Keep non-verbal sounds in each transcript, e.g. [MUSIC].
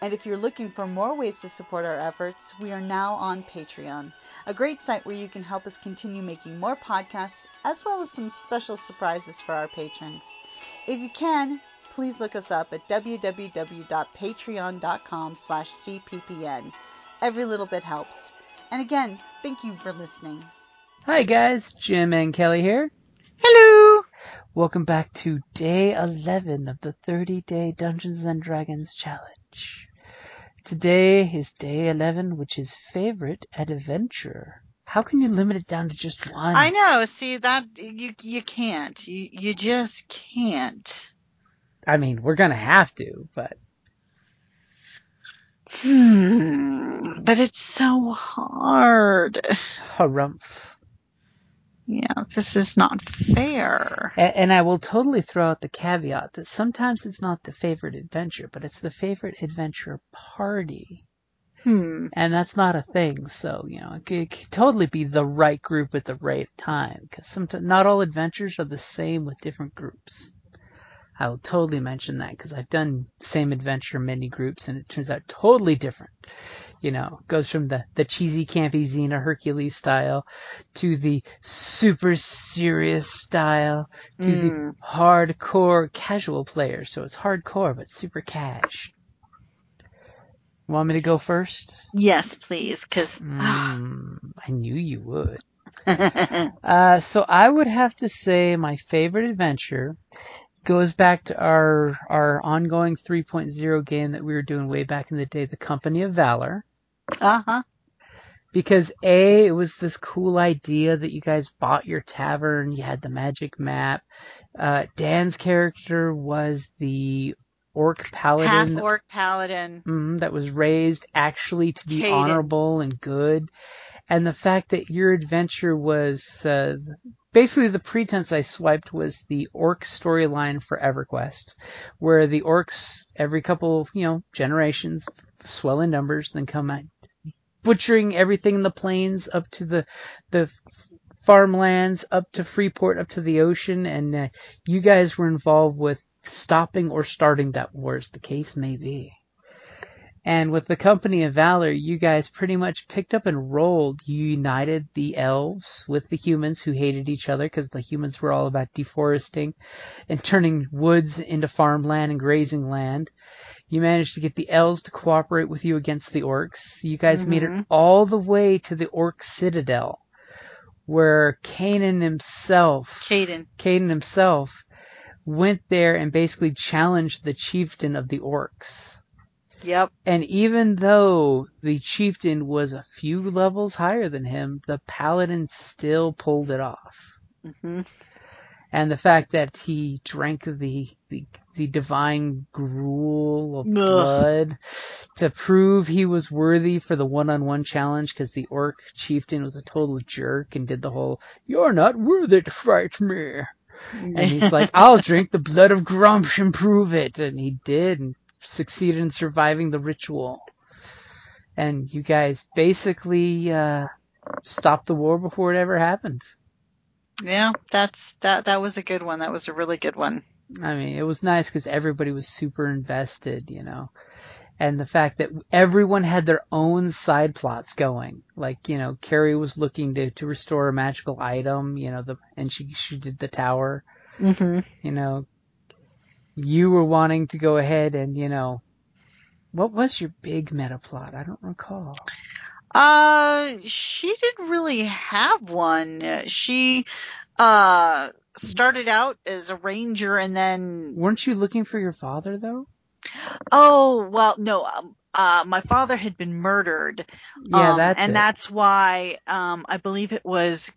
And if you're looking for more ways to support our efforts, we are now on Patreon, a great site where you can help us continue making more podcasts, as well as some special surprises for our patrons. If you can, please look us up at www.patreon.com slash cppn. Every little bit helps. And again, thank you for listening. Hi guys, Jim and Kelly here. Hello! Welcome back to day 11 of the 30 day Dungeons and Dragons challenge. Today is day 11, which is favorite adventure. How can you limit it down to just one? I know. See that you you can't. You you just can't. I mean, we're gonna have to, but Hmm. But it's so hard. harumph. Yeah, this is not fair. A- And I will totally throw out the caveat that sometimes it's not the favorite adventure, but it's the favorite adventure party. Hmm. And that's not a thing. So, you know, it could, it could totally be the right group at the right time. Because sometimes not all adventures are the same with different groups. I will totally mention that because I've done same adventure many groups and it turns out totally different. You know, goes from the, the cheesy campy Xena Hercules style to the super serious style to Mm. the hardcore casual player. So it's hardcore but super cash. Want me to go first? Yes, please, because Mm, I knew you would. [LAUGHS] Uh, so I would have to say my favorite adventure goes back to our our ongoing 3.0 game that we were doing way back in the day, The Company of Valor. Uh huh. Because A, it was this cool idea that you guys bought your tavern, you had the magic map. Uh, Dan's character was the orc paladin. Half orc paladin. Mhm, that was raised actually to be Hated. honorable and good. And the fact that your adventure was uh, basically the pretense I swiped was the orc storyline for EverQuest, where the orcs every couple you know generations swell in numbers, then come out butchering everything in the plains up to the the farmlands up to Freeport up to the ocean, and uh, you guys were involved with stopping or starting that war, as the case may be. And with the Company of Valor, you guys pretty much picked up and rolled. You united the elves with the humans who hated each other because the humans were all about deforesting and turning woods into farmland and grazing land. You managed to get the elves to cooperate with you against the orcs. You guys made it Mhm. all the way to the orc citadel, where Kanan himself, Caden. Caden himself, went there and basically challenged the chieftain of the orcs. Yep. And even though the chieftain was a few levels higher than him, the paladin still pulled it off. hmm And the fact that he drank the the, the divine gruel of Ugh. blood to prove he was worthy for the one-on-one challenge because the orc chieftain was a total jerk and did the whole "You're not worthy to fight me." And he's like, [LAUGHS] I'll drink the blood of Gruumsh and prove it. And he did and succeeded in surviving the ritual. And you guys basically, uh, stopped the war before it ever happened. yeah, that's that. That was a good one. That was a really good one. I mean, it was nice because everybody was super invested, you know. And the fact that everyone had their own side plots going. Like, you know, Carrie was looking to, to restore a magical item, you know, the, and she, she did the tower. Mm-hmm. you know, you were wanting to go ahead and, you know, what was your big meta plot? I don't recall. Uh, she didn't really have one. She, uh, started out as a ranger and then Weren't you looking for your father though? oh well no um, uh my father had been murdered Yeah, um, that's and it. that's why um I believe it was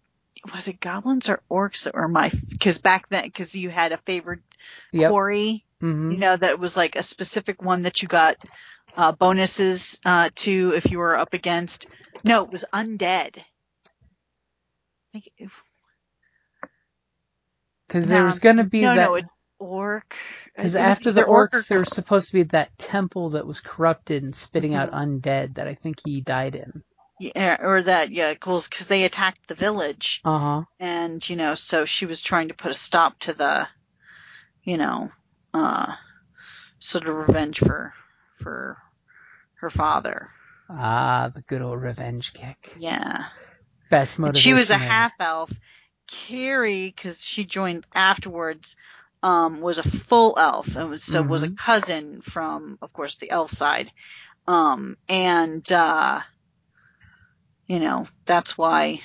was it goblins or orcs that were my because back then because you had a favorite Yep. quarry hmm you know that was like a specific one that you got uh bonuses uh to if you were up against no it was undead I think it, Because there was gonna be no that. no orc Because after the either orc or orcs, there was supposed to be that temple that was corrupted and spitting out Mm-hmm. undead that I think he died in. Yeah, or that yeah because because they attacked the village Uh huh. and you know so she was trying to put a stop to the you know uh sort of revenge for for her father Ah, the good old revenge kick. yeah Best motivation. she was a half elf carrie because she joined afterwards um was a full elf and was so was a Mhm. cousin from of course the elf side um and uh you know that's why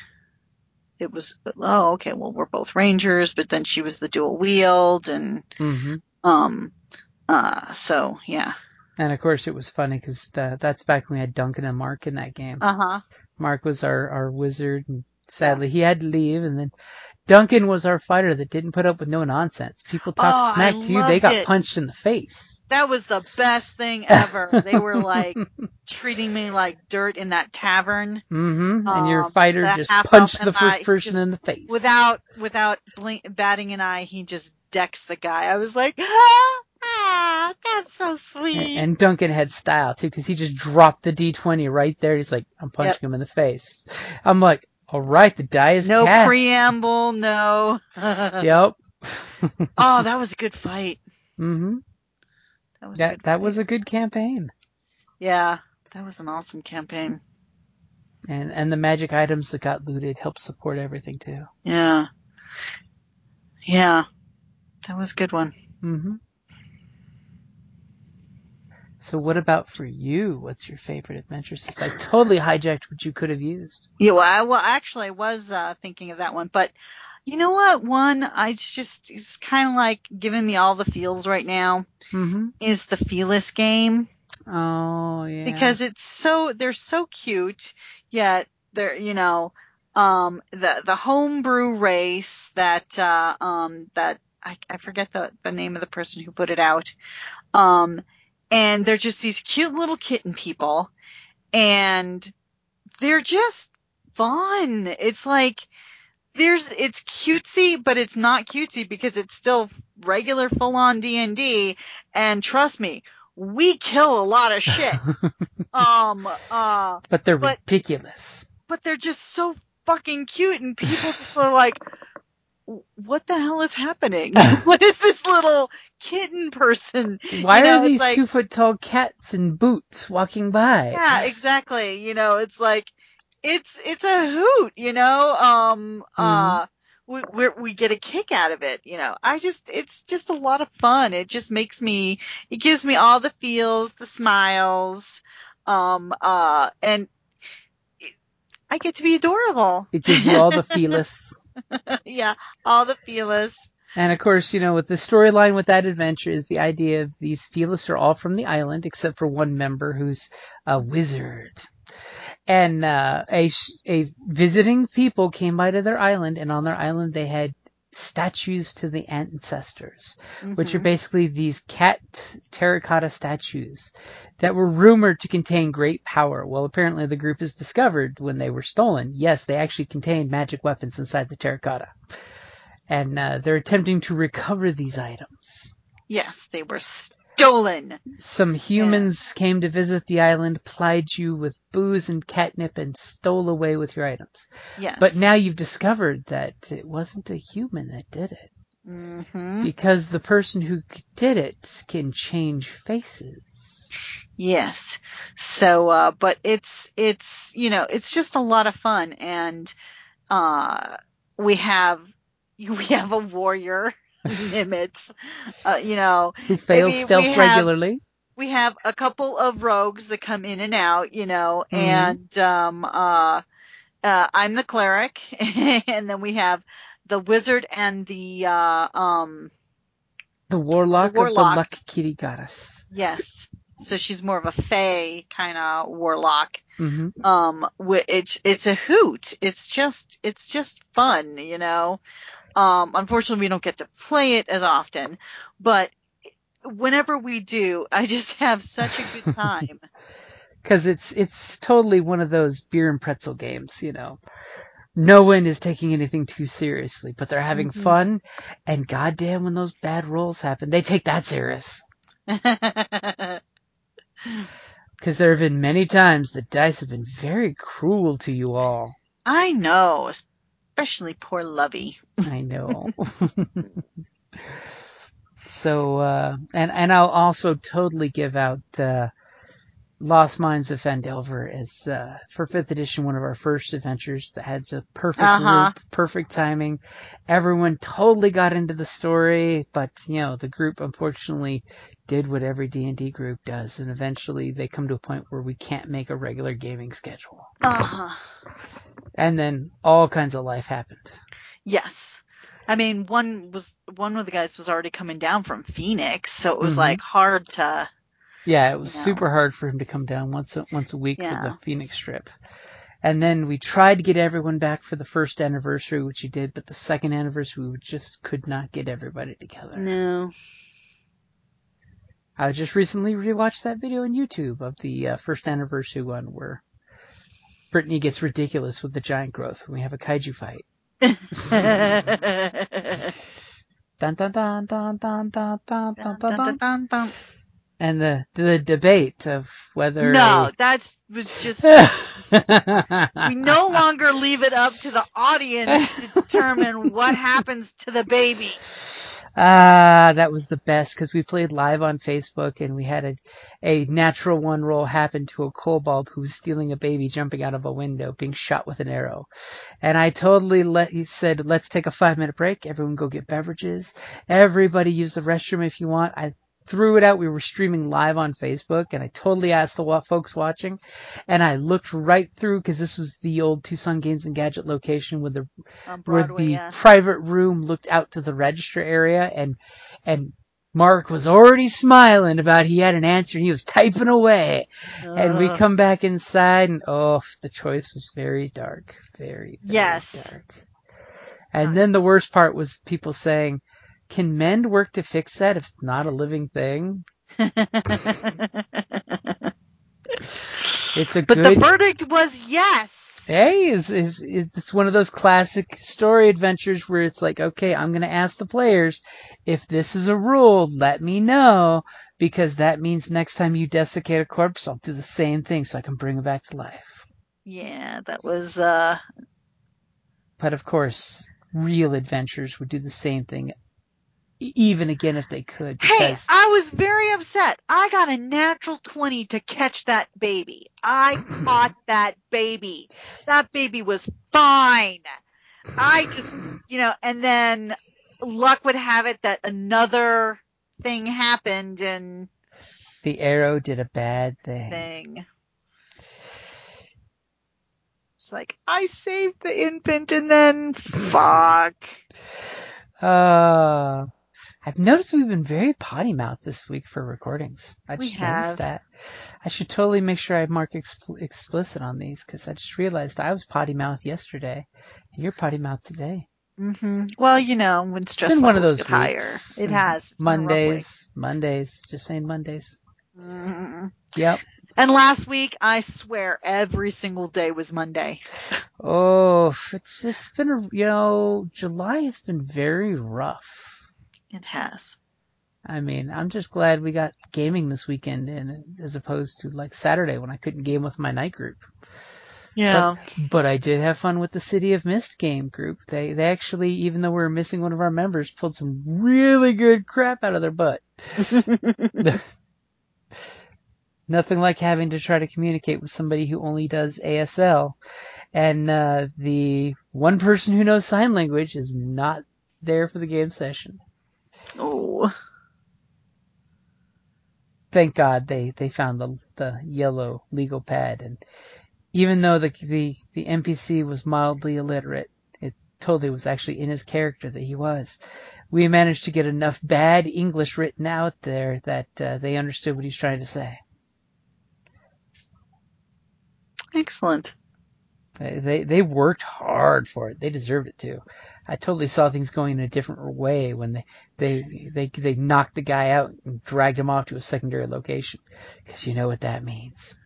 it was oh okay well we're both rangers but then she was the dual wield and hmm um uh so yeah And of course, it was funny because uh, that's back when we had Duncan and Mark in that game. uh-huh Mark was our, our wizard, and sadly he had to leave. And then Duncan was our fighter that didn't put up with no nonsense. People talked Oh, smack I to you, they got it. punched in the face. That was the best thing ever they were like [LAUGHS] treating me like dirt in that tavern hmm And your Um, fighter just punched the first I person just- in the face. without without blink, batting an eye he just decks the guy i was like ah, ah that's so sweet And, and Duncan had style too, because he just dropped the d20 right there. He's like, I'm punching him in the face. I'm like, all right, the die is no cast. preamble no [LAUGHS] Yep. [LAUGHS] oh that was a good fight hmm that was a That good that was a good campaign, yeah that was an awesome campaign and and the magic items that got looted helped support everything too. yeah yeah that was a good one hmm So what about for you? What's your favorite adventure? Since I totally hijacked what you could have used. Yeah, well, I, well, actually, I was uh, thinking of that one, but you know what? One, I just it's kind of like giving me all the feels right now hmm is the Felis game. Oh yeah. because it's so they're so cute, yet they're you know um the the homebrew race that uh um that I, I forget the the name of the person who put it out. Um and they're just these cute little kitten people. And they're just fun. It's like there's it's cutesy but it's not cutesy because it's still regular full on D&D and trust me we kill a lot of shit. [LAUGHS] Um uh but they're but- ridiculous. but they're just so fucking cute and people just are like what the hell is happening? [LAUGHS] What is this little kitten person? Why you know, are these like- two foot tall cats in boots walking by? yeah exactly. You know it's like it's it's a hoot you know? Um uh we we're, we get a kick out of it you know? I just it's just a lot of fun. It just makes me it gives me all the feels the smiles um uh and it, i get to be adorable. It gives you all the feelus. [LAUGHS] yeah all the feelers And of course, you know, with the storyline with that adventure is the idea of these feelus are all from the island except for one member who's a wizard. And uh, a a visiting people came by to their island, and on their island they had statues to the ancestors, which are Mhm. basically these cat terracotta statues that were rumored to contain great power. Well, apparently the group has discovered when they were stolen, yes, they actually contained magic weapons inside the terracotta. And uh, they're attempting to recover these items. yes they were stolen Some humans came to visit the island, plied you with booze and catnip, and stole away with your items. yes But now you've discovered that it wasn't a human that did it. hmm Because the person who did it can change faces. Yes. So, uh, but it's, it's, you know, it's just a lot of fun and, uh, we have, [LAUGHS] we have a warrior, [LAUGHS] Nimitz, uh, you know, Who fails Maybe we stealth have- regularly. we have a couple of rogues that come in and out, you know, Mhm. and, um, uh, uh, I'm the cleric [LAUGHS] and then we have the wizard and the uh, um The warlock, The warlock. of the Luck Kitty Goddess. yes. So she's more of a fae kind of warlock. Mm-hmm. Um, it's it's a hoot. It's just it's just fun, you know. Um, unfortunately, we don't get to play it as often, but whenever we do, I just [LAUGHS] have such a good time. [LAUGHS] Because it's it's totally one of those beer and pretzel games, you know. No one is taking anything too seriously, but they're having Mhm. fun. And goddamn, when those bad rolls happen, they take that serious. [LAUGHS] Because there have been many times the dice have been very cruel to you all. I know, especially poor Lovey. I know. so, uh, and, and I'll also totally give out, uh, Lost Mines of Phandelver as, uh, for fifth edition, one of our first adventures that had a perfect Uh-huh. loop, perfect timing. Everyone totally got into the story, but, you know, the group unfortunately did what every D&D group does, and eventually they come to a point where we can't make a regular gaming schedule. Uh-huh. And then all kinds of life happened. Yes. I mean, one was one of the guys was already coming down from Phoenix, so it was Mhm. like hard to. Yeah, it was Yeah. super hard for him to come down once a, once a week Yeah. for the Phoenix trip. And then we tried to get everyone back for the first anniversary, which he did, but the second anniversary we just could not get everybody together. No. I just recently rewatched that video on YouTube of the uh, first anniversary one where Brittany gets ridiculous with the giant growth when we have a kaiju fight. [LAUGHS] Dun dun dun dun dun dun dun dun dun. Dun, dun. And the the debate of whether No, that was just. [LAUGHS] We no longer leave it up to the audience to determine what happens to the baby. Ah, that was the best because we played live on Facebook and we had a, a natural one roll happen to a kobold who was stealing a baby jumping out of a window being shot with an arrow. And I totally let, he said, let's take a five minute break. Everyone go get beverages. Everybody use the restroom if you want. I threw it out. We were streaming live on Facebook and I totally asked the folks watching and I looked right through because this was the old Tucson Games and Gadget location with the On where the yeah. private room looked out to the register area and and Mark was already smiling about he had an answer and he was typing away. And we come back inside and oh the choice was very dark. Very, very Yes. dark. And then the worst part was people saying, Can men work to fix that if it's not a living thing? [LAUGHS] It's a but good the verdict was yes. Hey, is, is it's one of those classic story adventures where it's like, okay, I'm gonna ask the players if this is a rule, let me know because that means next time you desiccate a corpse, I'll do the same thing so I can bring it back to life. Yeah, that was uh But of course, real adventures would do the same thing, even again if they could. Hey, I was very upset. I got a natural 20 to catch that baby. I caught [LAUGHS] that baby. That baby was fine. I just, you know, and then luck would have it that another thing happened and the arrow did a bad thing. thing. It's like, I saved the infant and then fuck. Uh, [SIGHS] I've noticed we've been very potty mouth this week for recordings. I We just have. noticed that. I should totally make sure I mark expl- explicit on these because I just realized I was potty mouth yesterday and you're potty mouth today. Mm-hmm. Well, you know, when stress It's been one of those higher, it has. It's been a rough week. Mondays, Mondays, just saying Mondays. Mm-hmm. Yep. And last week, I swear, every single day was Monday. Oh, it's it's been a you know July has been very rough. It has. I mean, I'm just glad we got gaming this weekend in as opposed to like Saturday when I couldn't game with my night group. Yeah. But I did have fun with the City of Mist game group. They they actually, even though we were missing one of our members, pulled some really good crap out of their butt. [LAUGHS] Nothing like having to try to communicate with somebody who only does ASL, and uh, the one person who knows sign language is not there for the game session. Oh. Thank God they they found the the yellow legal pad, and even though the the the NPC was mildly illiterate, it totally was actually in his character that he was. We managed to get enough bad English written out there that uh, they understood what he's trying to say. Excellent. They, they they worked hard for it. They deserved it too. I totally saw things going in a different way when they they they they knocked the guy out and dragged him off to a secondary location because you know what that means.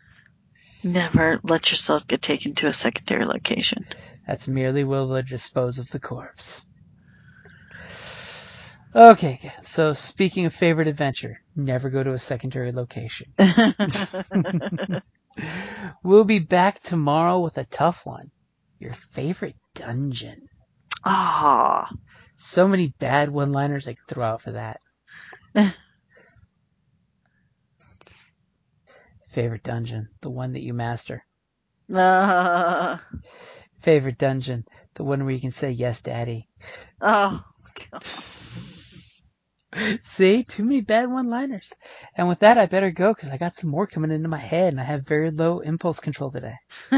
Never let yourself get taken to a secondary location. That's merely will they dispose of the corpse. Okay, so speaking of favorite adventure, never go to a secondary location. [LAUGHS] [LAUGHS] we'll be back tomorrow with a tough one. Your favorite dungeon. Ah. So many bad one liners I could throw out for that. [LAUGHS] favorite dungeon, the one that you master. Uh, Favorite dungeon, the one where you can say yes, daddy. oh. [LAUGHS] God. [LAUGHS] See, too many bad one-liners. And with that, I better go because I got some more coming into my head, and I have very low impulse control today. [LAUGHS]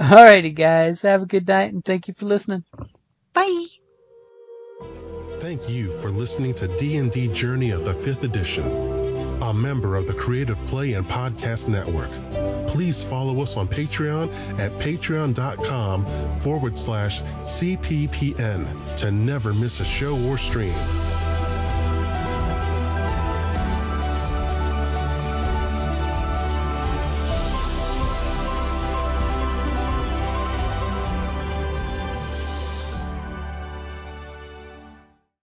Alrighty, guys, have a good night, and thank you for listening. Bye. Thank you for listening to D&D Journey of the 5th Edition, a member of the Creative Play and Podcast Network. Please follow us on Patreon at patreon.com forward slash CPPN to never miss a show or stream.